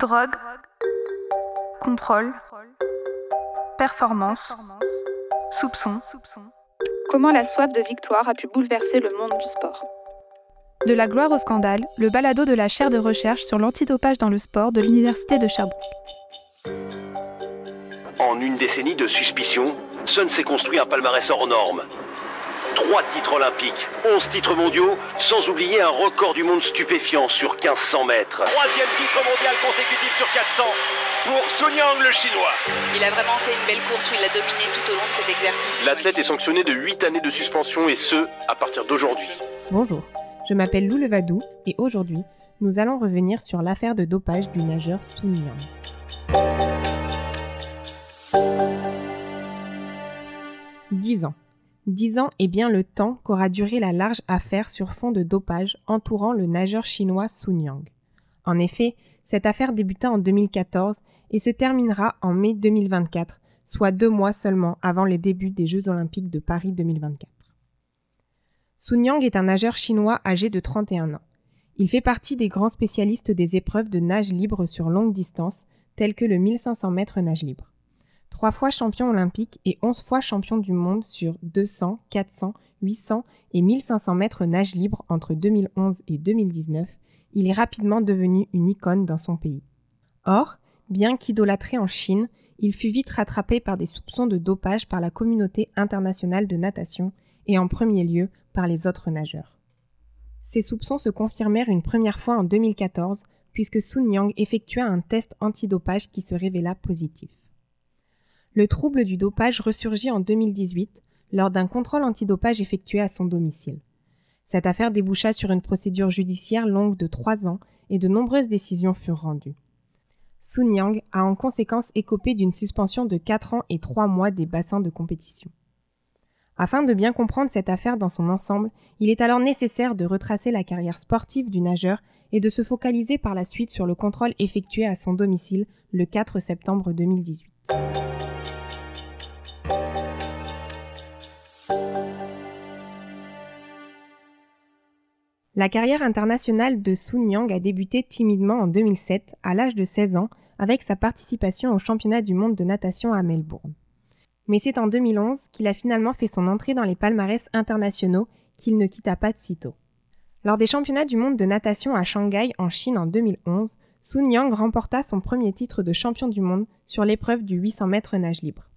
Drogue, contrôle, performance, soupçon. Comment la soif de victoire a pu bouleverser le monde du sport? De la gloire au scandale, le balado de la chaire de recherche sur l'antidopage dans le sport de l'Université de Sherbrooke. En une décennie de suspicion, Sun s'est construit un palmarès hors norme. Trois titres olympiques, 11 titres mondiaux, sans oublier un record du monde stupéfiant sur 1500 mètres. Troisième titre mondial consécutif sur 400 pour Sun Yang le chinois. Il a vraiment fait une belle course où il a dominé tout au long de cet exercice. L'athlète est sanctionné de 8 années de suspension et ce, à partir d'aujourd'hui. Bonjour, je m'appelle Lou Levadou et aujourd'hui, nous allons revenir sur l'affaire de dopage du nageur Sun Yang. 10 ans. 10 ans est bien le temps qu'aura duré la large affaire sur fond de dopage entourant le nageur chinois Sun Yang. En effet, cette affaire débuta en 2014 et se terminera en mai 2024, soit deux mois seulement avant les débuts des Jeux olympiques de Paris 2024. Sun Yang est un nageur chinois âgé de 31 ans. Il fait partie des grands spécialistes des épreuves de nage libre sur longue distance, telles que le 1500 mètres nage libre trois fois champion olympique et onze fois champion du monde sur 200, 400, 800 et 1500 mètres nage libre entre 2011 et 2019, il est rapidement devenu une icône dans son pays. Or, bien qu'idolâtré en Chine, il fut vite rattrapé par des soupçons de dopage par la communauté internationale de natation et en premier lieu par les autres nageurs. Ces soupçons se confirmèrent une première fois en 2014 puisque Sun Yang effectua un test antidopage qui se révéla positif. Le trouble du dopage ressurgit en 2018 lors d'un contrôle antidopage effectué à son domicile. Cette affaire déboucha sur une procédure judiciaire longue de trois ans et de nombreuses décisions furent rendues. Sun Yang a en conséquence écopé d'une suspension de 4 ans et 3 mois des bassins de compétition. Afin de bien comprendre cette affaire dans son ensemble, il est alors nécessaire de retracer la carrière sportive du nageur et de se focaliser par la suite sur le contrôle effectué à son domicile le 4 septembre 2018. La carrière internationale de Sun Yang a débuté timidement en 2007, à l'âge de 16 ans, avec sa participation au championnat du monde de natation à Melbourne. Mais c'est en 2011 qu'il a finalement fait son entrée dans les palmarès internationaux qu'il ne quitta pas de sitôt. Lors des championnats du monde de natation à Shanghai en Chine en 2011, Sun Yang remporta son premier titre de champion du monde sur l'épreuve du 800 mètres nage libre.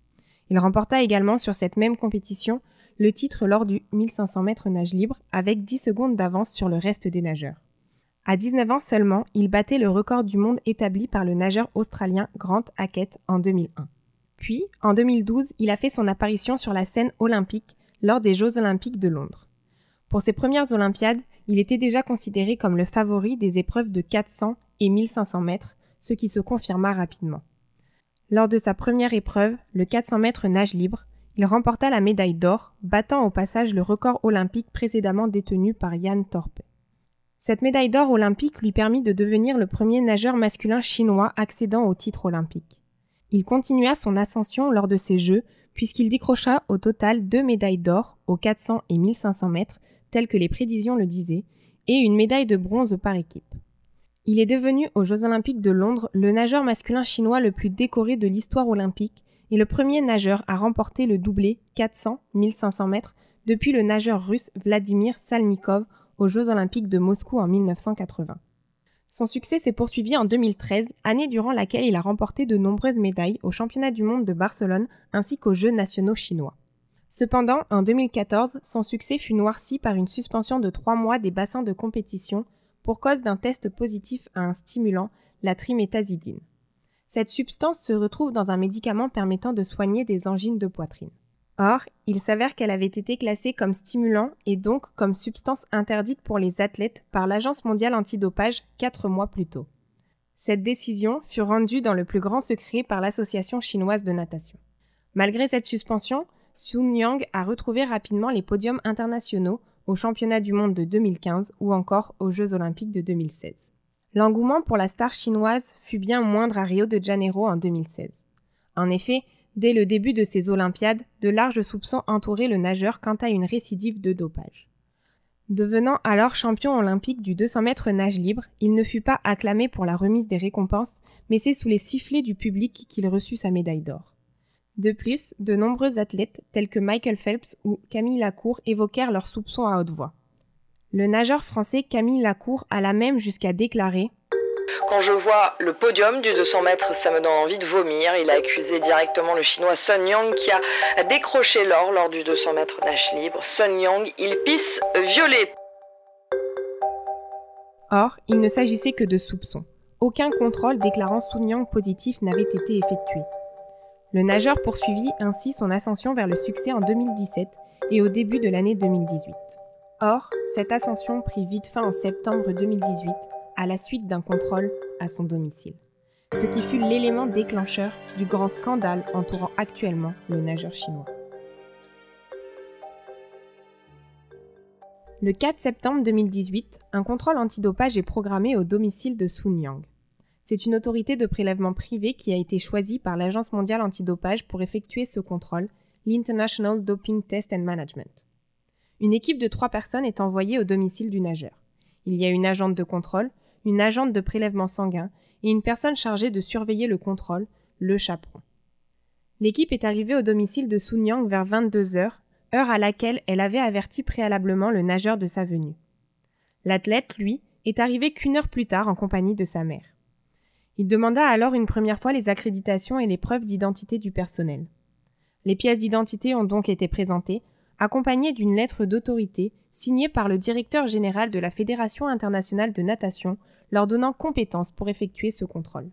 Il remporta également sur cette même compétition le titre lors du 1500 mètres nage libre avec 10 secondes d'avance sur le reste des nageurs. À 19 ans seulement, il battait le record du monde établi par le nageur australien Grant Hackett en 2001. Puis, en 2012, il a fait son apparition sur la scène olympique lors des Jeux olympiques de Londres. Pour ses premières Olympiades, il était déjà considéré comme le favori des épreuves de 400 et 1500 mètres, ce qui se confirma rapidement. Lors de sa première épreuve, le 400 mètres nage libre, il remporta la médaille d'or, battant au passage le record olympique précédemment détenu par Jan Torpe. Cette médaille d'or olympique lui permit de devenir le premier nageur masculin chinois accédant au titre olympique. Il continua son ascension lors de ces Jeux, puisqu'il décrocha au total deux médailles d'or aux 400 et 1500 mètres, telles que les prévisions le disaient, et une médaille de bronze par équipe. Il est devenu aux Jeux olympiques de Londres le nageur masculin chinois le plus décoré de l'histoire olympique et le premier nageur à remporter le doublé 400-1500 mètres depuis le nageur russe Vladimir Salnikov aux Jeux olympiques de Moscou en 1980. Son succès s'est poursuivi en 2013, année durant laquelle il a remporté de nombreuses médailles aux championnats du monde de Barcelone ainsi qu'aux Jeux nationaux chinois. Cependant, en 2014, son succès fut noirci par une suspension de trois mois des bassins de compétition pour cause d'un test positif à un stimulant, la triméthazidine. Cette substance se retrouve dans un médicament permettant de soigner des angines de poitrine. Or, il s'avère qu'elle avait été classée comme stimulant et donc comme substance interdite pour les athlètes par l'Agence mondiale antidopage quatre mois plus tôt. Cette décision fut rendue dans le plus grand secret par l'Association chinoise de natation. Malgré cette suspension, Sun Yang a retrouvé rapidement les podiums internationaux aux championnats du monde de 2015 ou encore aux Jeux olympiques de 2016. L'engouement pour la star chinoise fut bien moindre à Rio de Janeiro en 2016. En effet, dès le début de ces Olympiades, de larges soupçons entouraient le nageur quant à une récidive de dopage. Devenant alors champion olympique du 200 mètres nage libre, il ne fut pas acclamé pour la remise des récompenses, mais c'est sous les sifflets du public qu'il reçut sa médaille d'or. De plus, de nombreux athlètes tels que Michael Phelps ou Camille Lacour évoquèrent leurs soupçons à haute voix. Le nageur français Camille Lacour alla même jusqu'à déclarer quand je vois le podium du 200 mètres, ça me donne envie de vomir. Il a accusé directement le chinois Sun Yang qui a décroché l'or lors du 200 mètres nage libre. Sun Yang, il pisse violet. Or, il ne s'agissait que de soupçons. Aucun contrôle déclarant Sun Yang positif n'avait été effectué. Le nageur poursuivit ainsi son ascension vers le succès en 2017 et au début de l'année 2018. Or, cette ascension prit vite fin en septembre 2018 à la suite d'un contrôle à son domicile, ce qui fut l'élément déclencheur du grand scandale entourant actuellement le nageur chinois. Le 4 septembre 2018, un contrôle antidopage est programmé au domicile de Sun Yang. C'est une autorité de prélèvement privé qui a été choisie par l'Agence mondiale antidopage pour effectuer ce contrôle, l'International Doping Test and Management. Une équipe de trois personnes est envoyée au domicile du nageur. Il y a une agente de contrôle, une agente de prélèvement sanguin et une personne chargée de surveiller le contrôle, le chaperon. L'équipe est arrivée au domicile de Sun Yang vers 22 heures, heure à laquelle elle avait averti préalablement le nageur de sa venue. L'athlète, lui, est arrivé qu'une heure plus tard en compagnie de sa mère. Il demanda alors une première fois les accréditations et les preuves d'identité du personnel. Les pièces d'identité ont donc été présentées, accompagnées d'une lettre d'autorité signée par le directeur général de la Fédération internationale de natation, leur donnant compétence pour effectuer ce contrôle.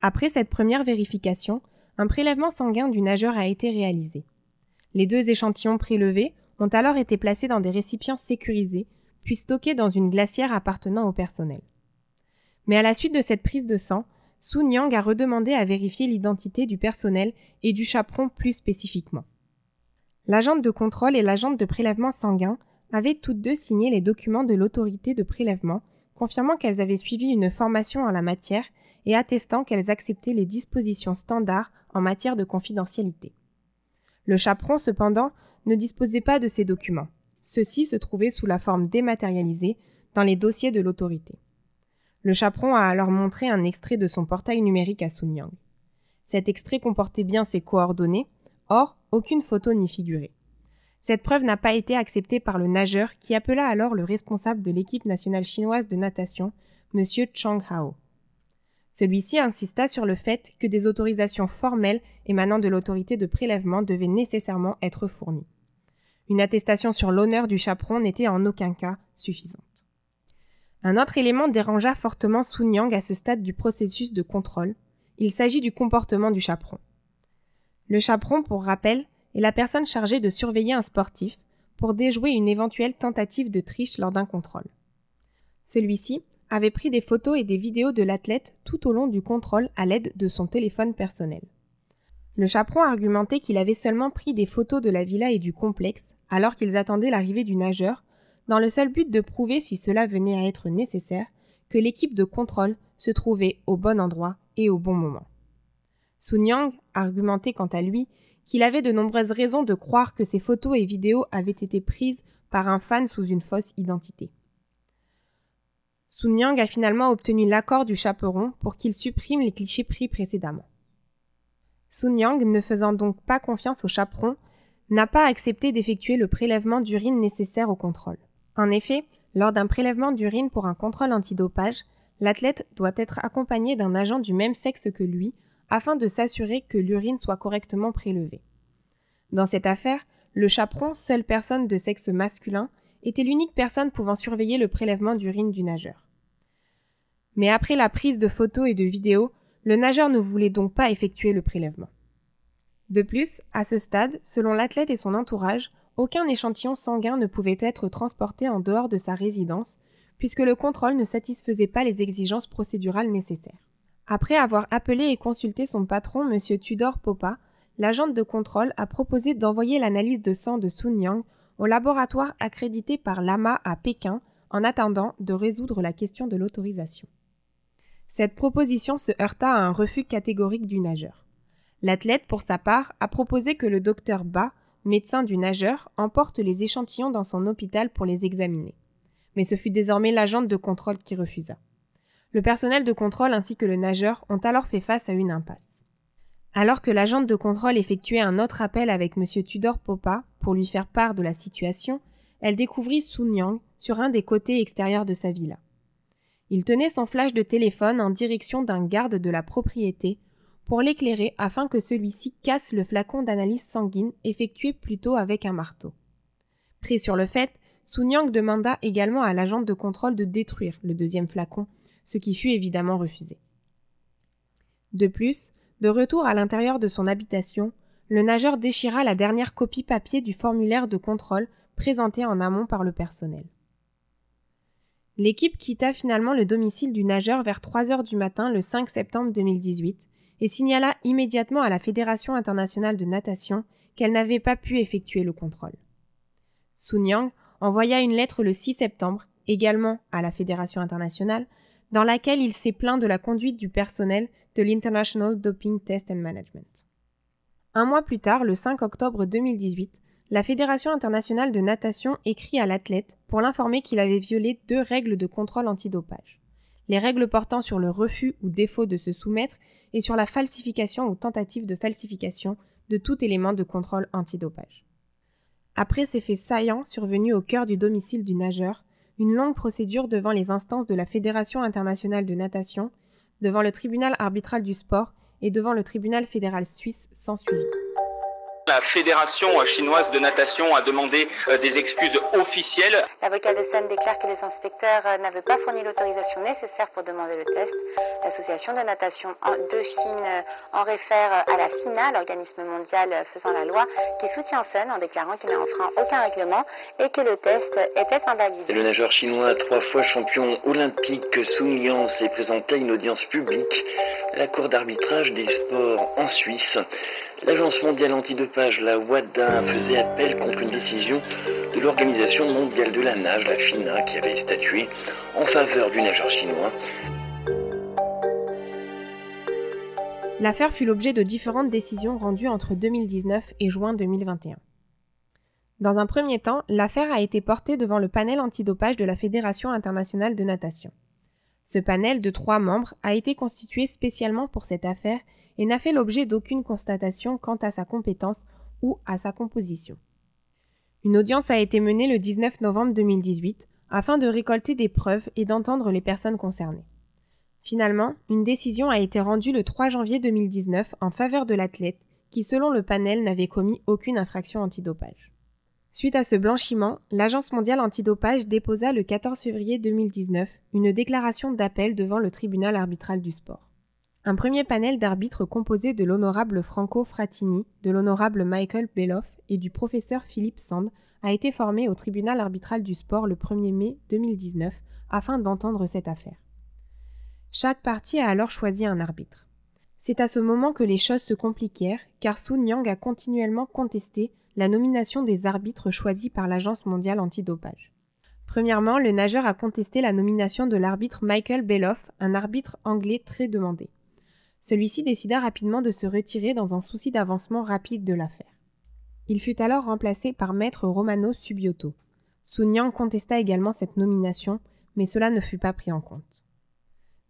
Après cette première vérification, un prélèvement sanguin du nageur a été réalisé. Les deux échantillons prélevés ont alors été placés dans des récipients sécurisés, puis stockés dans une glacière appartenant au personnel. Mais à la suite de cette prise de sang, Sun Yang a redemandé à vérifier l'identité du personnel et du chaperon plus spécifiquement. L'agente de contrôle et l'agente de prélèvement sanguin avaient toutes deux signé les documents de l'autorité de prélèvement confirmant qu'elles avaient suivi une formation en la matière et attestant qu'elles acceptaient les dispositions standards en matière de confidentialité. Le chaperon, cependant, ne disposait pas de ces documents. Ceux-ci se trouvaient sous la forme dématérialisée dans les dossiers de l'autorité. Le chaperon a alors montré un extrait de son portail numérique à Sun Yang. Cet extrait comportait bien ses coordonnées, or aucune photo n'y figurait. Cette preuve n'a pas été acceptée par le nageur qui appela alors le responsable de l'équipe nationale chinoise de natation, M. Chang Hao. Celui-ci insista sur le fait que des autorisations formelles émanant de l'autorité de prélèvement devaient nécessairement être fournies. Une attestation sur l'honneur du chaperon n'était en aucun cas suffisante. Un autre élément dérangea fortement Sun Yang à ce stade du processus de contrôle. Il s'agit du comportement du chaperon. Le chaperon, pour rappel, est la personne chargée de surveiller un sportif pour déjouer une éventuelle tentative de triche lors d'un contrôle. Celui-ci avait pris des photos et des vidéos de l'athlète tout au long du contrôle à l'aide de son téléphone personnel. Le chaperon argumentait qu'il avait seulement pris des photos de la villa et du complexe alors qu'ils attendaient l'arrivée du nageur, dans le seul but de prouver, si cela venait à être nécessaire, que l'équipe de contrôle se trouvait au bon endroit et au bon moment. Sun Yang argumentait quant à lui qu'il avait de nombreuses raisons de croire que ces photos et vidéos avaient été prises par un fan sous une fausse identité. Sun Yang a finalement obtenu l'accord du chaperon pour qu'il supprime les clichés pris précédemment. Sun Yang, ne faisant donc pas confiance au chaperon, n'a pas accepté d'effectuer le prélèvement d'urine nécessaire au contrôle. En effet, lors d'un prélèvement d'urine pour un contrôle antidopage, l'athlète doit être accompagné d'un agent du même sexe que lui afin de s'assurer que l'urine soit correctement prélevée. Dans cette affaire, le chaperon, seule personne de sexe masculin, était l'unique personne pouvant surveiller le prélèvement d'urine du nageur. Mais après la prise de photos et de vidéos, le nageur ne voulait donc pas effectuer le prélèvement. De plus, à ce stade, selon l'athlète et son entourage, aucun échantillon sanguin ne pouvait être transporté en dehors de sa résidence, puisque le contrôle ne satisfaisait pas les exigences procédurales nécessaires. Après avoir appelé et consulté son patron, M. Tudor Popa, l'agente de contrôle a proposé d'envoyer l'analyse de sang de Sun Yang au laboratoire accrédité par l'AMA à Pékin en attendant de résoudre la question de l'autorisation. Cette proposition se heurta à un refus catégorique du nageur. L'athlète, pour sa part, a proposé que le docteur Ba médecin du nageur, emporte les échantillons dans son hôpital pour les examiner. Mais ce fut désormais l'agent de contrôle qui refusa. Le personnel de contrôle ainsi que le nageur ont alors fait face à une impasse. Alors que l'agente de contrôle effectuait un autre appel avec M. Tudor Popa pour lui faire part de la situation, elle découvrit Sun Yang sur un des côtés extérieurs de sa villa. Il tenait son flash de téléphone en direction d'un garde de la propriété pour l'éclairer afin que celui-ci casse le flacon d'analyse sanguine effectué plus tôt avec un marteau. Pris sur le fait, Sun Yang demanda également à l'agent de contrôle de détruire le deuxième flacon, ce qui fut évidemment refusé. De plus, de retour à l'intérieur de son habitation, le nageur déchira la dernière copie papier du formulaire de contrôle présenté en amont par le personnel. L'équipe quitta finalement le domicile du nageur vers 3 heures du matin le 5 septembre 2018 et signala immédiatement à la Fédération internationale de natation qu'elle n'avait pas pu effectuer le contrôle. Sun Yang envoya une lettre le 6 septembre, également à la Fédération internationale, dans laquelle il s'est plaint de la conduite du personnel de l'International Doping Test and Management. Un mois plus tard, le 5 octobre 2018, la Fédération internationale de natation écrit à l'athlète pour l'informer qu'il avait violé deux règles de contrôle antidopage. Les règles portant sur le refus ou défaut de se soumettre et sur la falsification ou tentative de falsification de tout élément de contrôle antidopage. Après ces faits saillants survenus au cœur du domicile du nageur, une longue procédure devant les instances de la Fédération internationale de natation, devant le tribunal arbitral du sport et devant le tribunal fédéral suisse s'ensuivit. La fédération chinoise de natation a demandé euh, des excuses officielles. L'avocat de Seine déclare que les inspecteurs euh, n'avaient pas fourni l'autorisation nécessaire pour demander le test. L'association de natation de Chine euh, en réfère à la FINA, l'organisme mondial faisant la loi, qui soutient Sun en déclarant qu'il n'a enfreint aucun règlement et que le test était invalidé. Le nageur chinois, trois fois champion olympique, Sun Yang, s'est présenté à une audience publique à la Cour d'arbitrage des sports en Suisse. L'Agence mondiale antidopage, la WADA, faisait appel contre une décision de l'Organisation mondiale de la nage, la FINA, qui avait statué en faveur du nageur chinois. L'affaire fut l'objet de différentes décisions rendues entre 2019 et juin 2021. Dans un premier temps, l'affaire a été portée devant le panel antidopage de la Fédération internationale de natation. Ce panel de trois membres a été constitué spécialement pour cette affaire et n'a fait l'objet d'aucune constatation quant à sa compétence ou à sa composition. Une audience a été menée le 19 novembre 2018 afin de récolter des preuves et d'entendre les personnes concernées. Finalement, une décision a été rendue le 3 janvier 2019 en faveur de l'athlète qui, selon le panel, n'avait commis aucune infraction antidopage. Suite à ce blanchiment, l'Agence mondiale antidopage déposa le 14 février 2019 une déclaration d'appel devant le tribunal arbitral du sport. Un premier panel d'arbitres composé de l'honorable Franco Frattini, de l'honorable Michael Beloff et du professeur Philippe Sand a été formé au tribunal arbitral du sport le 1er mai 2019 afin d'entendre cette affaire. Chaque partie a alors choisi un arbitre. C'est à ce moment que les choses se compliquèrent car Sun Yang a continuellement contesté la nomination des arbitres choisis par l'Agence mondiale antidopage. Premièrement, le nageur a contesté la nomination de l'arbitre Michael Beloff, un arbitre anglais très demandé. Celui-ci décida rapidement de se retirer dans un souci d'avancement rapide de l'affaire. Il fut alors remplacé par maître Romano Subioto. Sun Yang contesta également cette nomination, mais cela ne fut pas pris en compte.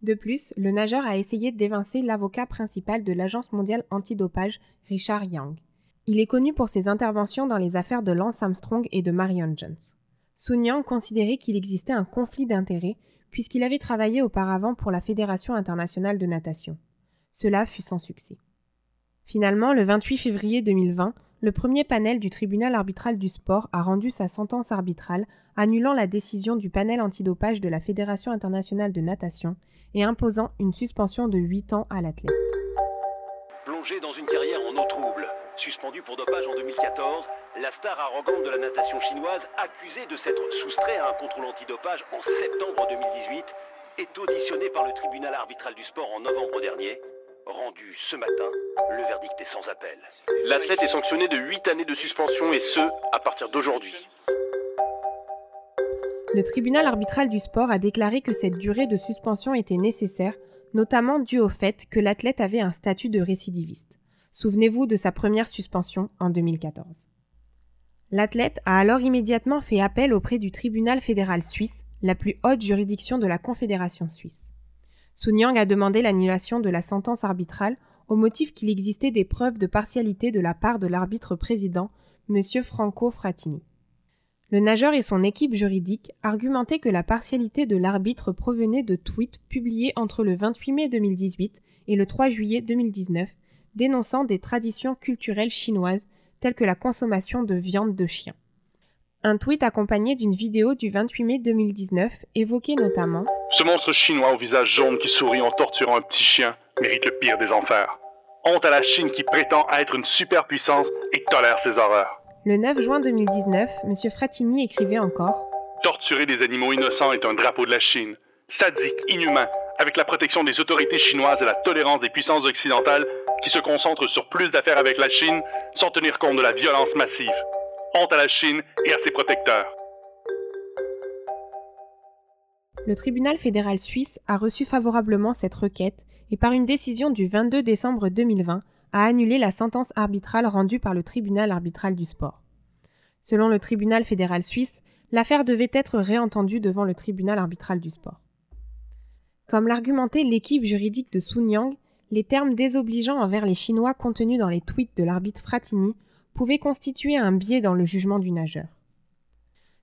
De plus, le nageur a essayé d'évincer l'avocat principal de l'Agence mondiale antidopage, Richard Yang. Il est connu pour ses interventions dans les affaires de Lance Armstrong et de Marion Jones. Sun Yang considérait qu'il existait un conflit d'intérêts puisqu'il avait travaillé auparavant pour la Fédération internationale de natation. Cela fut sans succès. Finalement, le 28 février 2020, le premier panel du tribunal arbitral du sport a rendu sa sentence arbitrale, annulant la décision du panel antidopage de la Fédération internationale de natation et imposant une suspension de 8 ans à l'athlète. Plongé dans une carrière en eau trouble, suspendu pour dopage en 2014, la star arrogante de la natation chinoise, accusée de s'être soustrait à un contrôle antidopage en septembre 2018, est auditionnée par le tribunal arbitral du sport en novembre dernier rendu ce matin, le verdict est sans appel. L'athlète est sanctionné de 8 années de suspension et ce, à partir d'aujourd'hui. Le tribunal arbitral du sport a déclaré que cette durée de suspension était nécessaire, notamment dû au fait que l'athlète avait un statut de récidiviste. Souvenez-vous de sa première suspension en 2014. L'athlète a alors immédiatement fait appel auprès du tribunal fédéral suisse, la plus haute juridiction de la Confédération suisse. Sun Yang a demandé l'annulation de la sentence arbitrale au motif qu'il existait des preuves de partialité de la part de l'arbitre président, M. Franco Frattini. Le nageur et son équipe juridique argumentaient que la partialité de l'arbitre provenait de tweets publiés entre le 28 mai 2018 et le 3 juillet 2019, dénonçant des traditions culturelles chinoises telles que la consommation de viande de chien. Un tweet accompagné d'une vidéo du 28 mai 2019 évoquait notamment Ce monstre chinois au visage jaune qui sourit en torturant un petit chien mérite le pire des enfers. Honte à la Chine qui prétend être une superpuissance et tolère ses horreurs. Le 9 juin 2019, M. Frattini écrivait encore Torturer des animaux innocents est un drapeau de la Chine. Sadique, inhumain, avec la protection des autorités chinoises et la tolérance des puissances occidentales qui se concentrent sur plus d'affaires avec la Chine sans tenir compte de la violence massive. Honte à la Chine et à ses protecteurs. Le tribunal fédéral suisse a reçu favorablement cette requête et par une décision du 22 décembre 2020 a annulé la sentence arbitrale rendue par le tribunal arbitral du sport. Selon le tribunal fédéral suisse, l'affaire devait être réentendue devant le tribunal arbitral du sport. Comme l'argumentait l'équipe juridique de Sun Yang, les termes désobligeants envers les Chinois contenus dans les tweets de l'arbitre Fratini pouvaient constituer un biais dans le jugement du nageur.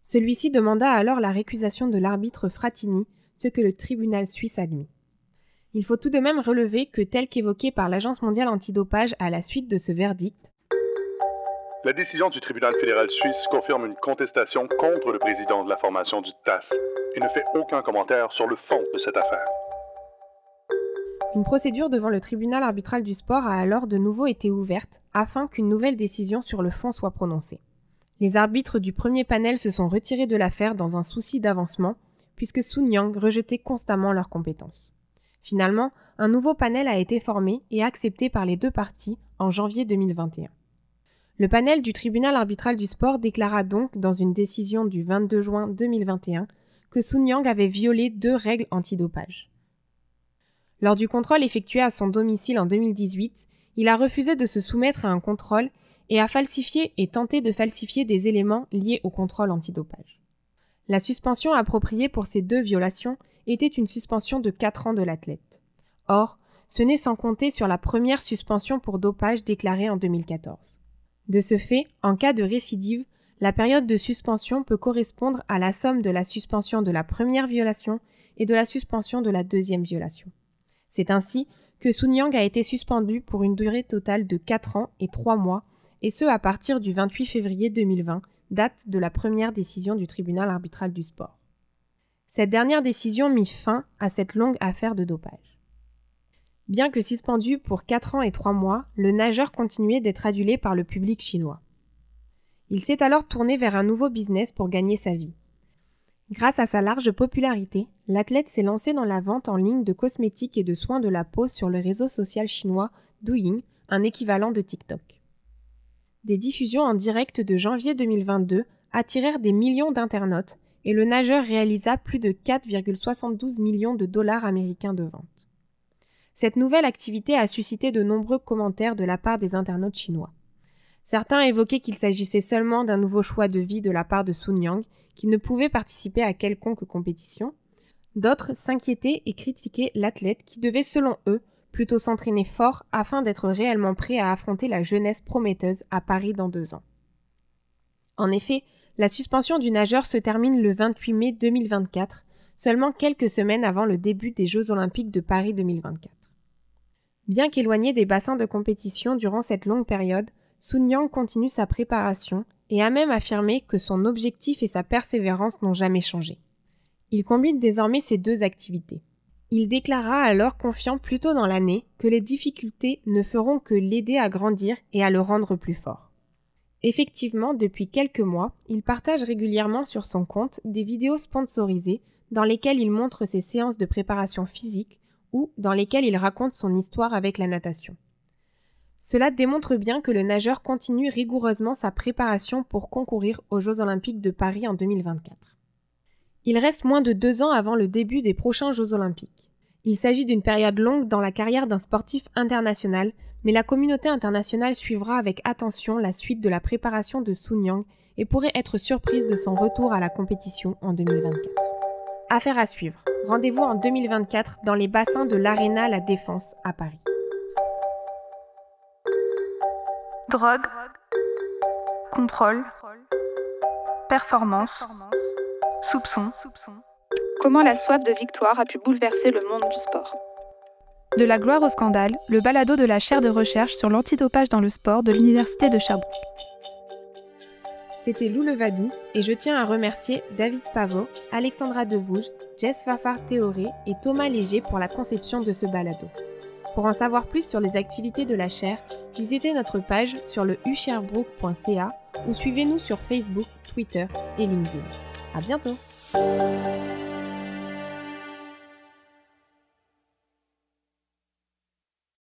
Celui-ci demanda alors la récusation de l'arbitre Fratini, ce que le tribunal suisse admit. Il faut tout de même relever que, tel qu'évoqué par l'Agence mondiale antidopage à la suite de ce verdict, la décision du tribunal fédéral suisse confirme une contestation contre le président de la formation du TAS et ne fait aucun commentaire sur le fond de cette affaire. Une procédure devant le tribunal arbitral du sport a alors de nouveau été ouverte afin qu'une nouvelle décision sur le fond soit prononcée. Les arbitres du premier panel se sont retirés de l'affaire dans un souci d'avancement, puisque Sun Yang rejetait constamment leurs compétences. Finalement, un nouveau panel a été formé et accepté par les deux parties en janvier 2021. Le panel du tribunal arbitral du sport déclara donc dans une décision du 22 juin 2021 que Sun Yang avait violé deux règles antidopage. Lors du contrôle effectué à son domicile en 2018, il a refusé de se soumettre à un contrôle et a falsifié et tenté de falsifier des éléments liés au contrôle antidopage. La suspension appropriée pour ces deux violations était une suspension de 4 ans de l'athlète. Or, ce n'est sans compter sur la première suspension pour dopage déclarée en 2014. De ce fait, en cas de récidive, la période de suspension peut correspondre à la somme de la suspension de la première violation et de la suspension de la deuxième violation. C'est ainsi que Sun Yang a été suspendu pour une durée totale de 4 ans et 3 mois, et ce à partir du 28 février 2020, date de la première décision du tribunal arbitral du sport. Cette dernière décision mit fin à cette longue affaire de dopage. Bien que suspendu pour 4 ans et 3 mois, le nageur continuait d'être adulé par le public chinois. Il s'est alors tourné vers un nouveau business pour gagner sa vie. Grâce à sa large popularité, l'athlète s'est lancé dans la vente en ligne de cosmétiques et de soins de la peau sur le réseau social chinois Douyin, un équivalent de TikTok. Des diffusions en direct de janvier 2022 attirèrent des millions d'internautes et le nageur réalisa plus de 4,72 millions de dollars américains de vente. Cette nouvelle activité a suscité de nombreux commentaires de la part des internautes chinois. Certains évoquaient qu'il s'agissait seulement d'un nouveau choix de vie de la part de Sun Yang, qui ne pouvait participer à quelconque compétition. D'autres s'inquiétaient et critiquaient l'athlète qui devait, selon eux, plutôt s'entraîner fort afin d'être réellement prêt à affronter la jeunesse prometteuse à Paris dans deux ans. En effet, la suspension du nageur se termine le 28 mai 2024, seulement quelques semaines avant le début des Jeux olympiques de Paris 2024. Bien qu'éloigné des bassins de compétition durant cette longue période, Sun Yang continue sa préparation et a même affirmé que son objectif et sa persévérance n'ont jamais changé. Il combine désormais ces deux activités. Il déclara alors confiant plus tôt dans l'année que les difficultés ne feront que l'aider à grandir et à le rendre plus fort. Effectivement, depuis quelques mois, il partage régulièrement sur son compte des vidéos sponsorisées dans lesquelles il montre ses séances de préparation physique ou dans lesquelles il raconte son histoire avec la natation. Cela démontre bien que le nageur continue rigoureusement sa préparation pour concourir aux Jeux olympiques de Paris en 2024. Il reste moins de deux ans avant le début des prochains Jeux olympiques. Il s'agit d'une période longue dans la carrière d'un sportif international, Mais la communauté internationale suivra avec attention la suite de la préparation de Sun Yang et pourrait être surprise de son retour à la compétition en 2024. Affaire à suivre. Rendez-vous en 2024 dans les bassins de l'Arena La Défense à Paris. Drogue, contrôle, performance, soupçon. Comment la soif de victoire a pu bouleverser le monde du sport? De la gloire au scandale, le balado de la chaire de recherche sur l'antidopage dans le sport de l'Université de Sherbrooke. C'était Lou Levadou et je tiens à remercier David Pavot, Alexandra Devouge, Jess Fafard Théoré et Thomas Léger pour la conception de ce balado. Pour en savoir plus sur les activités de la chaire, visitez notre page sur le usherbrook.ca ou suivez-nous sur Facebook, Twitter et LinkedIn. À bientôt!